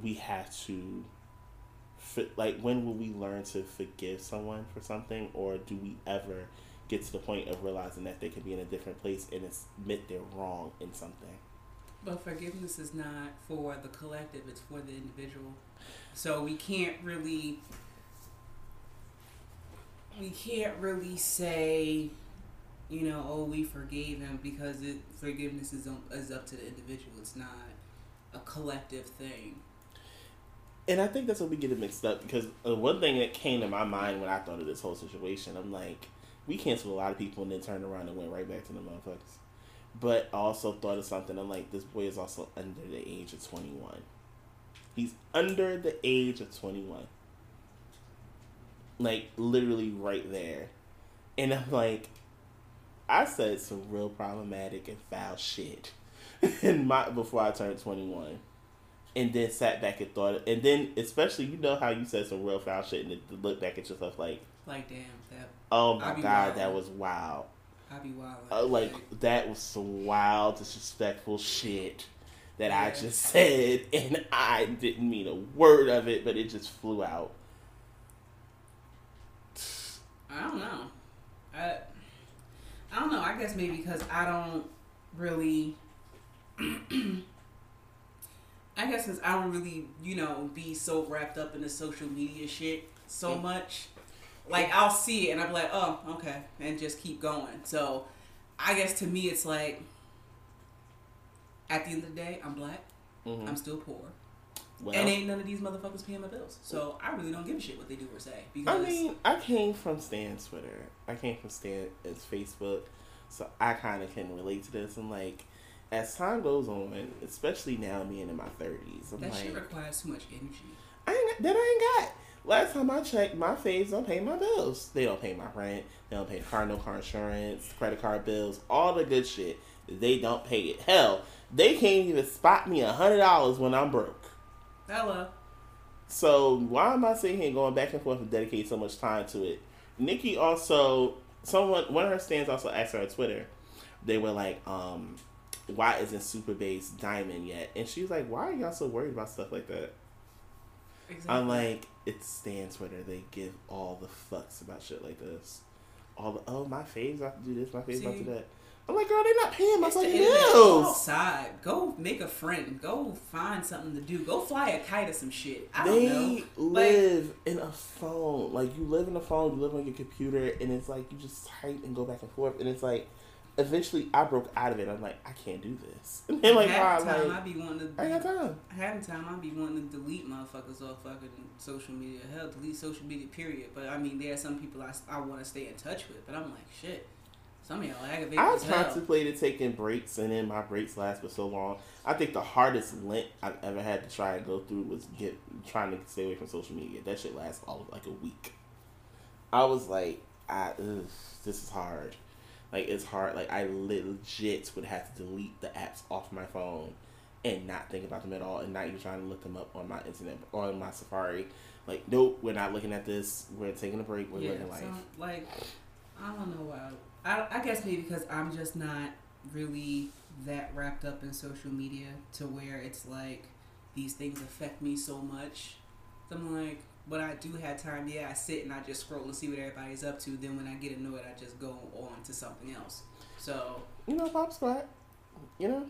we have to fi- like when will we learn to forgive someone for something or do we ever get to the point of realizing that they could be in a different place and admit they're wrong in something But forgiveness is not for the collective, it's for the individual. So we can't really we can't really say you know, oh, we forgave him because it forgiveness is is up to the individual. It's not a collective thing. And I think that's what we get it mixed up because uh, one thing that came to my mind when I thought of this whole situation, I'm like, we canceled a lot of people and then turned around and went right back to the motherfuckers. But I also thought of something. I'm like, this boy is also under the age of 21. He's under the age of 21. Like, literally right there. And I'm like, I said some real problematic and foul shit (laughs) in my before I turned 21 and then sat back and thought, and then especially you know how you said some real foul shit, and then look back at yourself like, Like, damn, that oh my god, that was wild. I be wild. Uh, like that was some wild, disrespectful shit that I just (laughs) said, and I didn't mean a word of it, but it just flew out. I don't know. I I don't know. I guess maybe because I don't really. (clears throat) I guess because I don't really, you know, be so wrapped up in the social media shit so Mm. much. Like I'll see it and I'm like, oh, okay, and just keep going. So, I guess to me it's like, at the end of the day, I'm black. Mhm. I'm still poor, Well, and ain't none of these motherfuckers paying my bills. So I really don't give a shit what they do or say because I mean, I came from Stan's Twitter. I came from Stan's Facebook, so I kind of can relate to this. And like, as time goes on, especially now being in my thirties, I'm that like, shit requires too much energy. I ain't that I ain't got. Last time I checked, my faves don't pay my bills. They don't pay my rent. They don't pay the car, no car insurance, credit card bills, all the good shit. They don't pay it. Hell, they can't even spot me a hundred dollars when I'm broke. Hello. So why am I sitting here going back and forth and dedicate so much time to it? Nicki also, someone, one of her stands also asked her on Twitter. They were like, um, "Why isn't Super Bass Diamond yet?" And she was like, "Why are y'all so worried about stuff like that?" Exactly. I'm like, it's Stan Twitter. They give all the fucks about shit like this. All the oh my faves have to do this, my faves have to do that. I'm like, girl, they're not paying my fucking internet. Go bills. outside. Go make a friend. Go find something to do. Go fly a kite or some shit. I don't know. They live in a phone. Like you live in a phone, you live on your computer, and it's like you just type and go back and forth. And it's like, eventually, I broke out of it. I'm like, I can't do this. (laughs) And then like, half time Like, I be wanting to. I got time. half time I be wanting to delete motherfuckers off fucking social media. Hell, delete social media. Period. But I mean, there are some people I, I want to stay in touch with. But I'm like, shit. Some of y'all aggravating I contemplated taking breaks, and then my breaks last for so long. I think the hardest lent I've ever had to try and go through was get trying to stay away from social media. That shit lasts all of like a week. I was like, I ugh, this is hard. Like it's hard. Like I legit would have to delete the apps off my phone and not think about them at all, and not even trying to look them up on my internet or on my Safari. Like, nope, we're not looking at this. We're taking a break. We're yeah, living life. so, like, I don't know why. I, I guess maybe because I'm just not really that wrapped up in social media to where it's like these things affect me so much. I'm like, when I do have time, yeah, I sit and I just scroll and see what everybody's up to. Then when I get annoyed, I just go on to something else. So you know, Pop Squat. You know,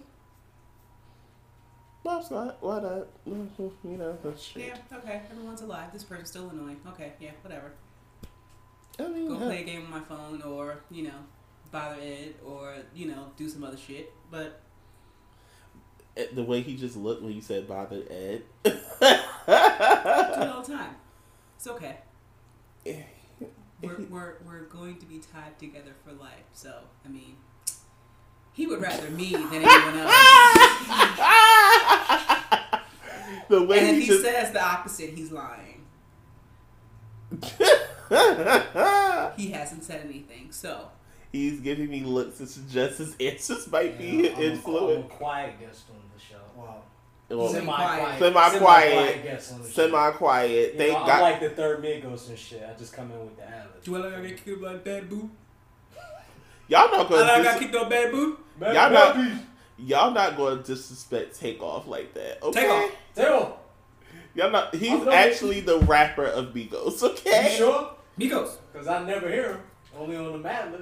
Pop Squat. What up? You know, that's yeah, okay, everyone's alive. This person's still annoying. Okay, yeah, whatever. I mean, Go hell, play a game on my phone, or you know, bother Ed, or you know, do some other shit. But eh, the way he just looked when you said bothered Ed. do it all the time. It's okay. Eh. We're, we're, we're going to be tied together for life. So, I mean, he would rather me than anyone else. (laughs) the way And if he he just. says the opposite, he's lying. (laughs) He hasn't said anything. So, He's giving me looks to suggest his answers might be Yeah, I'm a- I'm a quiet guest on the show. Wow. Well, Semi-quiet. Semi-quiet. guest on. Semi-quiet. You Thank know, I'm like the third Migos and shit. I just come in with the ad. do I look like I get kicked like bad boo? Y'all not gonna. like I dis- kicked on bad boo? y'all not. Y'all not going to disrespect Takeoff like that. Okay. Takeoff. Tell Y'all not. He's actually the rapper of Migos. You Okay. sure? Migos. Because I never hear him. Only on the Mad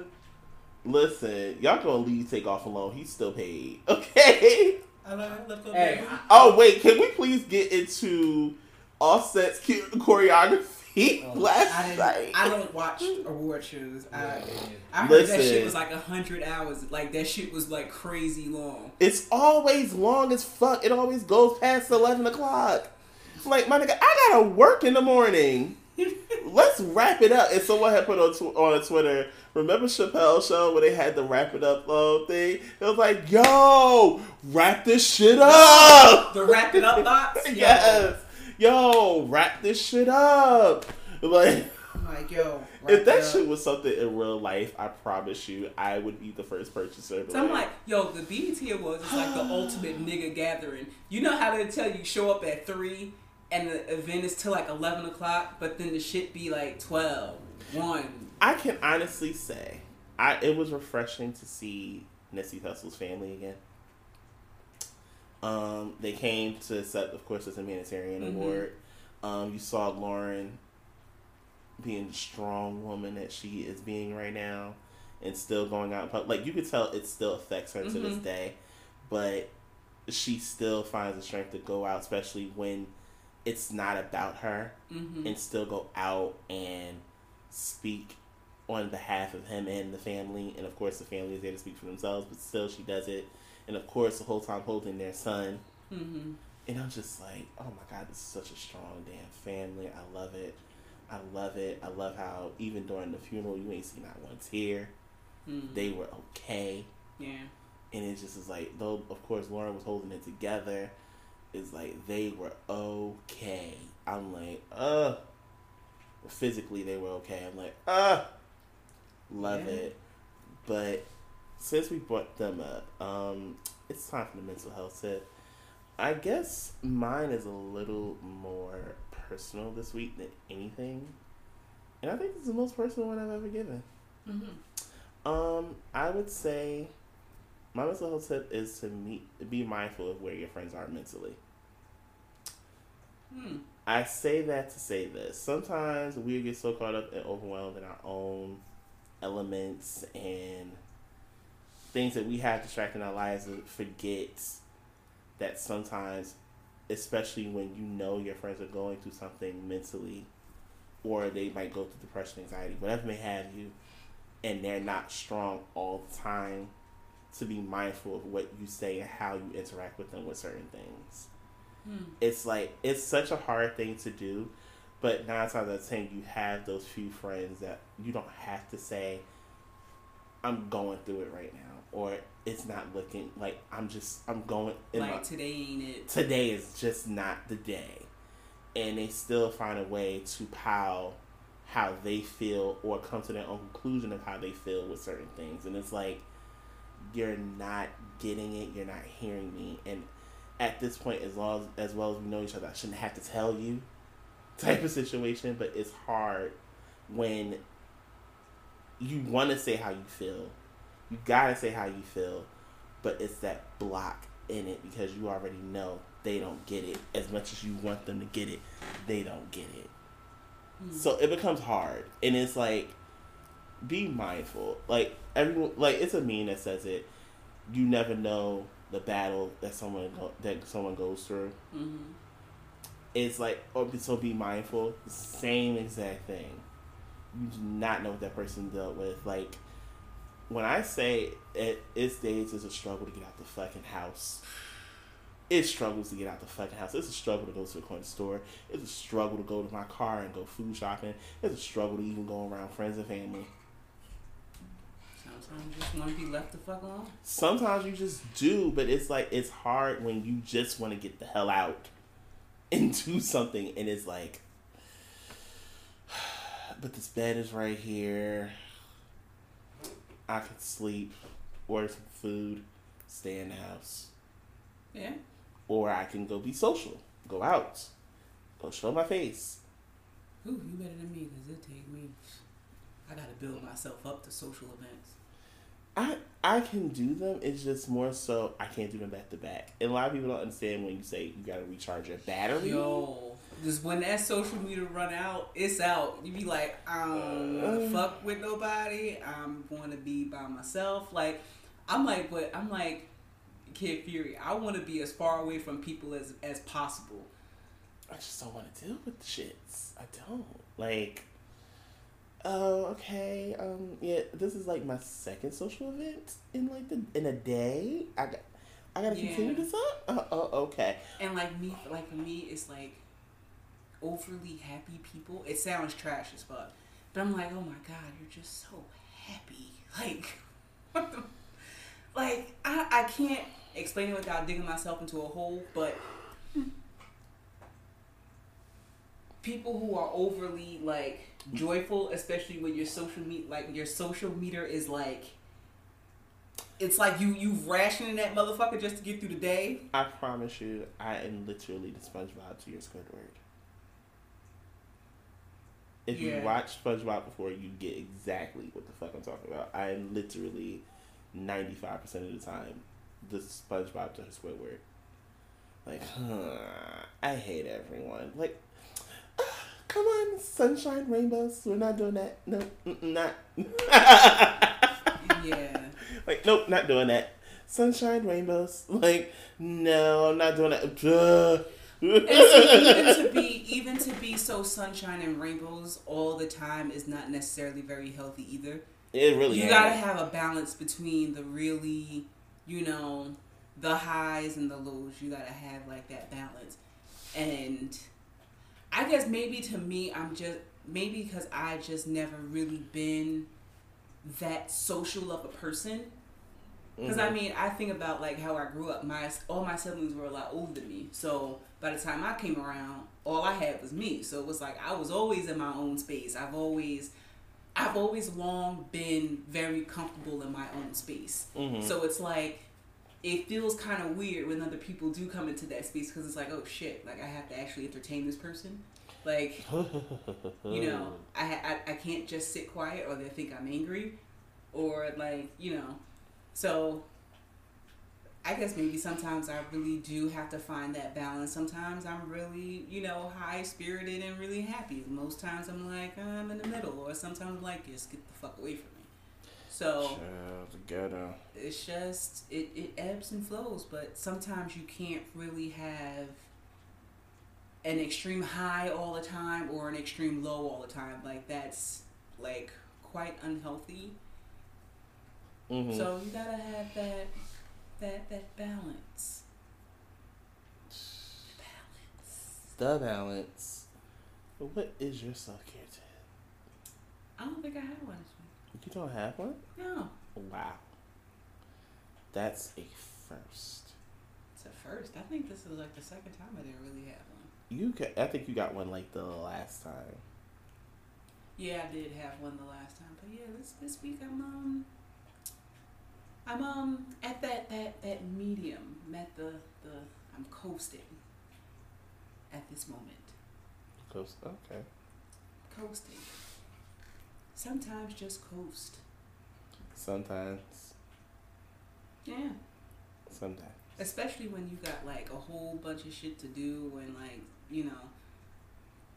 Listen, y'all gonna leave Takeoff alone. He's still paid. Okay. (laughs) I look like left on Hey, bad boo. I- Oh wait, can we please get into Offset's cho- (laughs) choreography Oh, (laughs) last I, night? didn't, I don't watch award shows. I, I heard that shit was like a hundred hours. Like that shit was like crazy long. It's always long as fuck. It always goes past eleven o'clock. Like my nigga, I gotta work in the morning. Let's wrap it up. And someone had put on tw- on Twitter. Remember Chappelle show where they had the wrap it up uh, thing? It was like, yo, wrap this shit up. The wrap it up box. (laughs) Yes, yo, wrap this shit up. Like, I'm like, yo. if that up. shit was something in real life, I promise you, I would be the first purchaser. So I'm like, yo, the BET Awards is like the ultimate nigga gathering. You know how they tell you show up at three and the event is till like eleven o'clock, but then the shit be like 12, 1. I can honestly say, I it was refreshing to see Nipsey Hussle's family again. Um, they came to accept, of course, this humanitarian Mhm. award. Um, you saw Lauren being the strong woman that she is being right now, and still going out. in Like you could tell, it still affects her to this Mhm. day, but she still finds the strength to go out, especially when it's not about her Mm-hmm. and still go out and speak on behalf of him and the family. And of course, the family is there to speak for themselves, but still, she does it. And of course, the whole time holding their son. Mm-hmm. And I'm just like, oh my God, this is such a strong damn family. I love it. I love it. I love how even during the funeral, you ain't seen not one tear. mm They were okay. Yeah. And it just is like, though, of course, Lauren was holding it together. It's like they were okay. I'm like, uh. Physically, they were okay. I'm like, uh. Love Yeah. it. But since we brought them up, um, it's time for the mental health tip. I guess mine is a little more personal this week than anything. And I think it's the most personal one I've ever given. Mm-hmm. Um, I would say my mental health tip is to meet, be mindful of where your friends are mentally. Hmm. I say that to say this. Sometimes we get so caught up and overwhelmed in our own elements and things that we have distracting our lives and forget that sometimes, especially when you know your friends are going through something mentally, or they might go through depression, anxiety, whatever may have you, and they're not strong all the time, to be mindful of what you say and how you interact with them with certain things Hmm. it's like it's such a hard thing to do but nine times out of ten you have those few friends that you don't have to say i'm going through it right now or it's not looking like i'm just i'm going in my, Like today ain't it. today is just not the day and they still find a way to how how they feel or come to their own conclusion of how they feel with certain things and it's like you're not getting it you're not hearing me and at this point as long as, as well as we know each other i shouldn't have to tell you (laughs) type of situation but it's hard when you want to say how you feel you gotta say how you feel but it's that block in it because you already know they don't get it as much as you want them to get it they don't get it Hmm. so it becomes hard and it's like be mindful like everyone like it's a meme that says it you never know the battle that someone go, that someone goes through Mm-hmm. it's like or so be mindful same exact thing you do not know what that person dealt with like when i say it it's days is a struggle to get out the fucking house it struggles to get out the fucking house. It's a struggle to go to the corner store. It's a struggle to go to my car and go food shopping. It's a struggle to even go around friends and family. Sometimes you just want to be left the fuck alone. Sometimes you just do, but it's like it's hard when you just want to get the hell out (laughs) and do something, and it's like, (sighs) but this bed is right here. I could sleep, order some food, stay in the house, Yeah. or I can go be social, go out, go show my face. Ooh, you better than me because it take me. I gotta build myself up to social events. I I can do them. It's just more so I can't do them back to back. And a lot of people don't understand when you say you gotta recharge your battery. Yo, just when that social media run out, it's out. You be like, I don't wanna Uh. fuck with nobody. I'm gonna be by myself. Like, I'm like, but I'm like, Kid Fury. I want to be as far away from people as as possible. I just don't want to deal with the shits. I don't like. Oh, okay. Um, yeah, this is like my second social event in like the in a day. I got, I gotta Yeah. continue this up. Oh, oh, okay. And like me, like for me, it's like overly happy people. It sounds trash as fuck, but I'm like, oh my god, you're just so happy. (laughs) Like, what the? Like I I can't explain it without digging myself into a hole, but. People who are overly like joyful, especially when your social meet like your social meter is like, it's like you you rationing that motherfucker just to get through the day. I promise you, I am literally the SpongeBob to your Squidward. If Yeah. you watch SpongeBob before, you get exactly what the fuck I'm talking about. I am literally ninety five percent of the time the SpongeBob to Squidward. Like, huh, (sighs) I hate everyone. Like, (sighs) come on, sunshine, rainbows. We're not doing that. No, not. (laughs) Yeah. Like, nope, not doing that. Sunshine, rainbows. Like, no, I'm not doing that. Duh. And see, (laughs) even to be even to be so sunshine and rainbows all the time is not necessarily very healthy either. it really you ain't. gotta have a balance between the really, you know, the highs and the lows. You gotta have like that balance. And I guess maybe to me, I'm just maybe because I just never really been that social of a person. Because I Mhm. mean, I think about like how I grew up. My all my siblings were a lot older than me, so by the time I came around, all I had was me. So it was like I was always in my own space. I've always, I've always long been very comfortable in my own space. Mhm. So it's like it feels kind of weird when other people do come into that space because it's like, oh shit, like I have to actually entertain this person. Like you know, (laughs) I, I I can't just sit quiet or they think I'm angry, or like you know, so. I guess maybe sometimes I really do have to find that balance. Sometimes I'm really, you know, high spirited and really happy. Most times I'm like I'm in the middle, or sometimes I'm like just get the fuck away from me. So Child, the it's just it, it ebbs and flows but sometimes you can't really have an extreme high all the time or an extreme low all the time like that's like quite unhealthy Mhm. so you gotta have that that that balance balance the balance. But what is your self care tip? i don't think i had one You don't have one? no Wow. That's a first. it's a first i think this is like the second time i didn't really have one You got, I think you got one like the last time. Yeah, I did have one the last time, but yeah, this this week I'm um I'm um at that that that medium. I'm at the the I'm coasting at this moment. Cause okay. Coasting. Sometimes just coast. Sometimes. Yeah. Sometimes. Especially when you got like a whole bunch of shit to do and like, you know,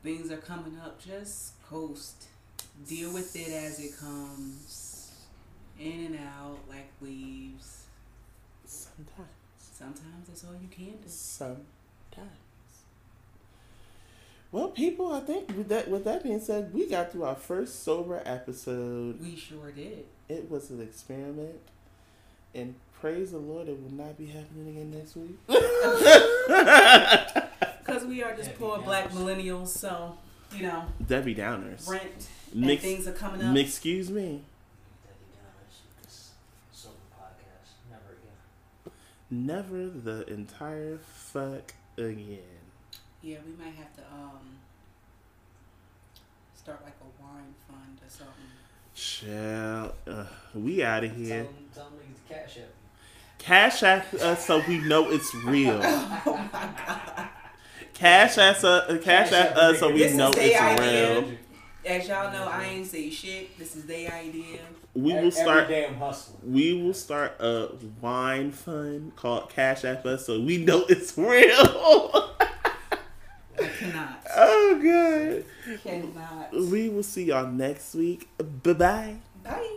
things are coming up, just coast. Deal with it as it comes. In and out like leaves. Sometimes. Sometimes that's all you can do. Sometimes. Well, people, I think with that with that being said, we got through our first sober episode. We sure did. It was an experiment, and praise the Lord, it will not be happening again next week. (laughs) Because we are just Yeah, poor yeah. black millennials, so, you know, Debbie Downers. rent and Mix, things are coming up. excuse me. Daddy Downers, this sober podcast. Never again. Never the entire fuck again. Yeah, we might have to um start like a wine fund or something. Shall uh, we out of here? Tell them, tell them niggas cash app. Cash app us so we know it's (laughs) real. oh my god. Cash app, uh, cash app us so we This know it's idea. real. As y'all know, I ain't say shit. This is their idea. We will start. Every day I'm hustling. We will start a wine fund called Cash App Us so we know it's real. (laughs) I cannot. oh god. Cannot. We will see y'all next week. Bye bye. Bye.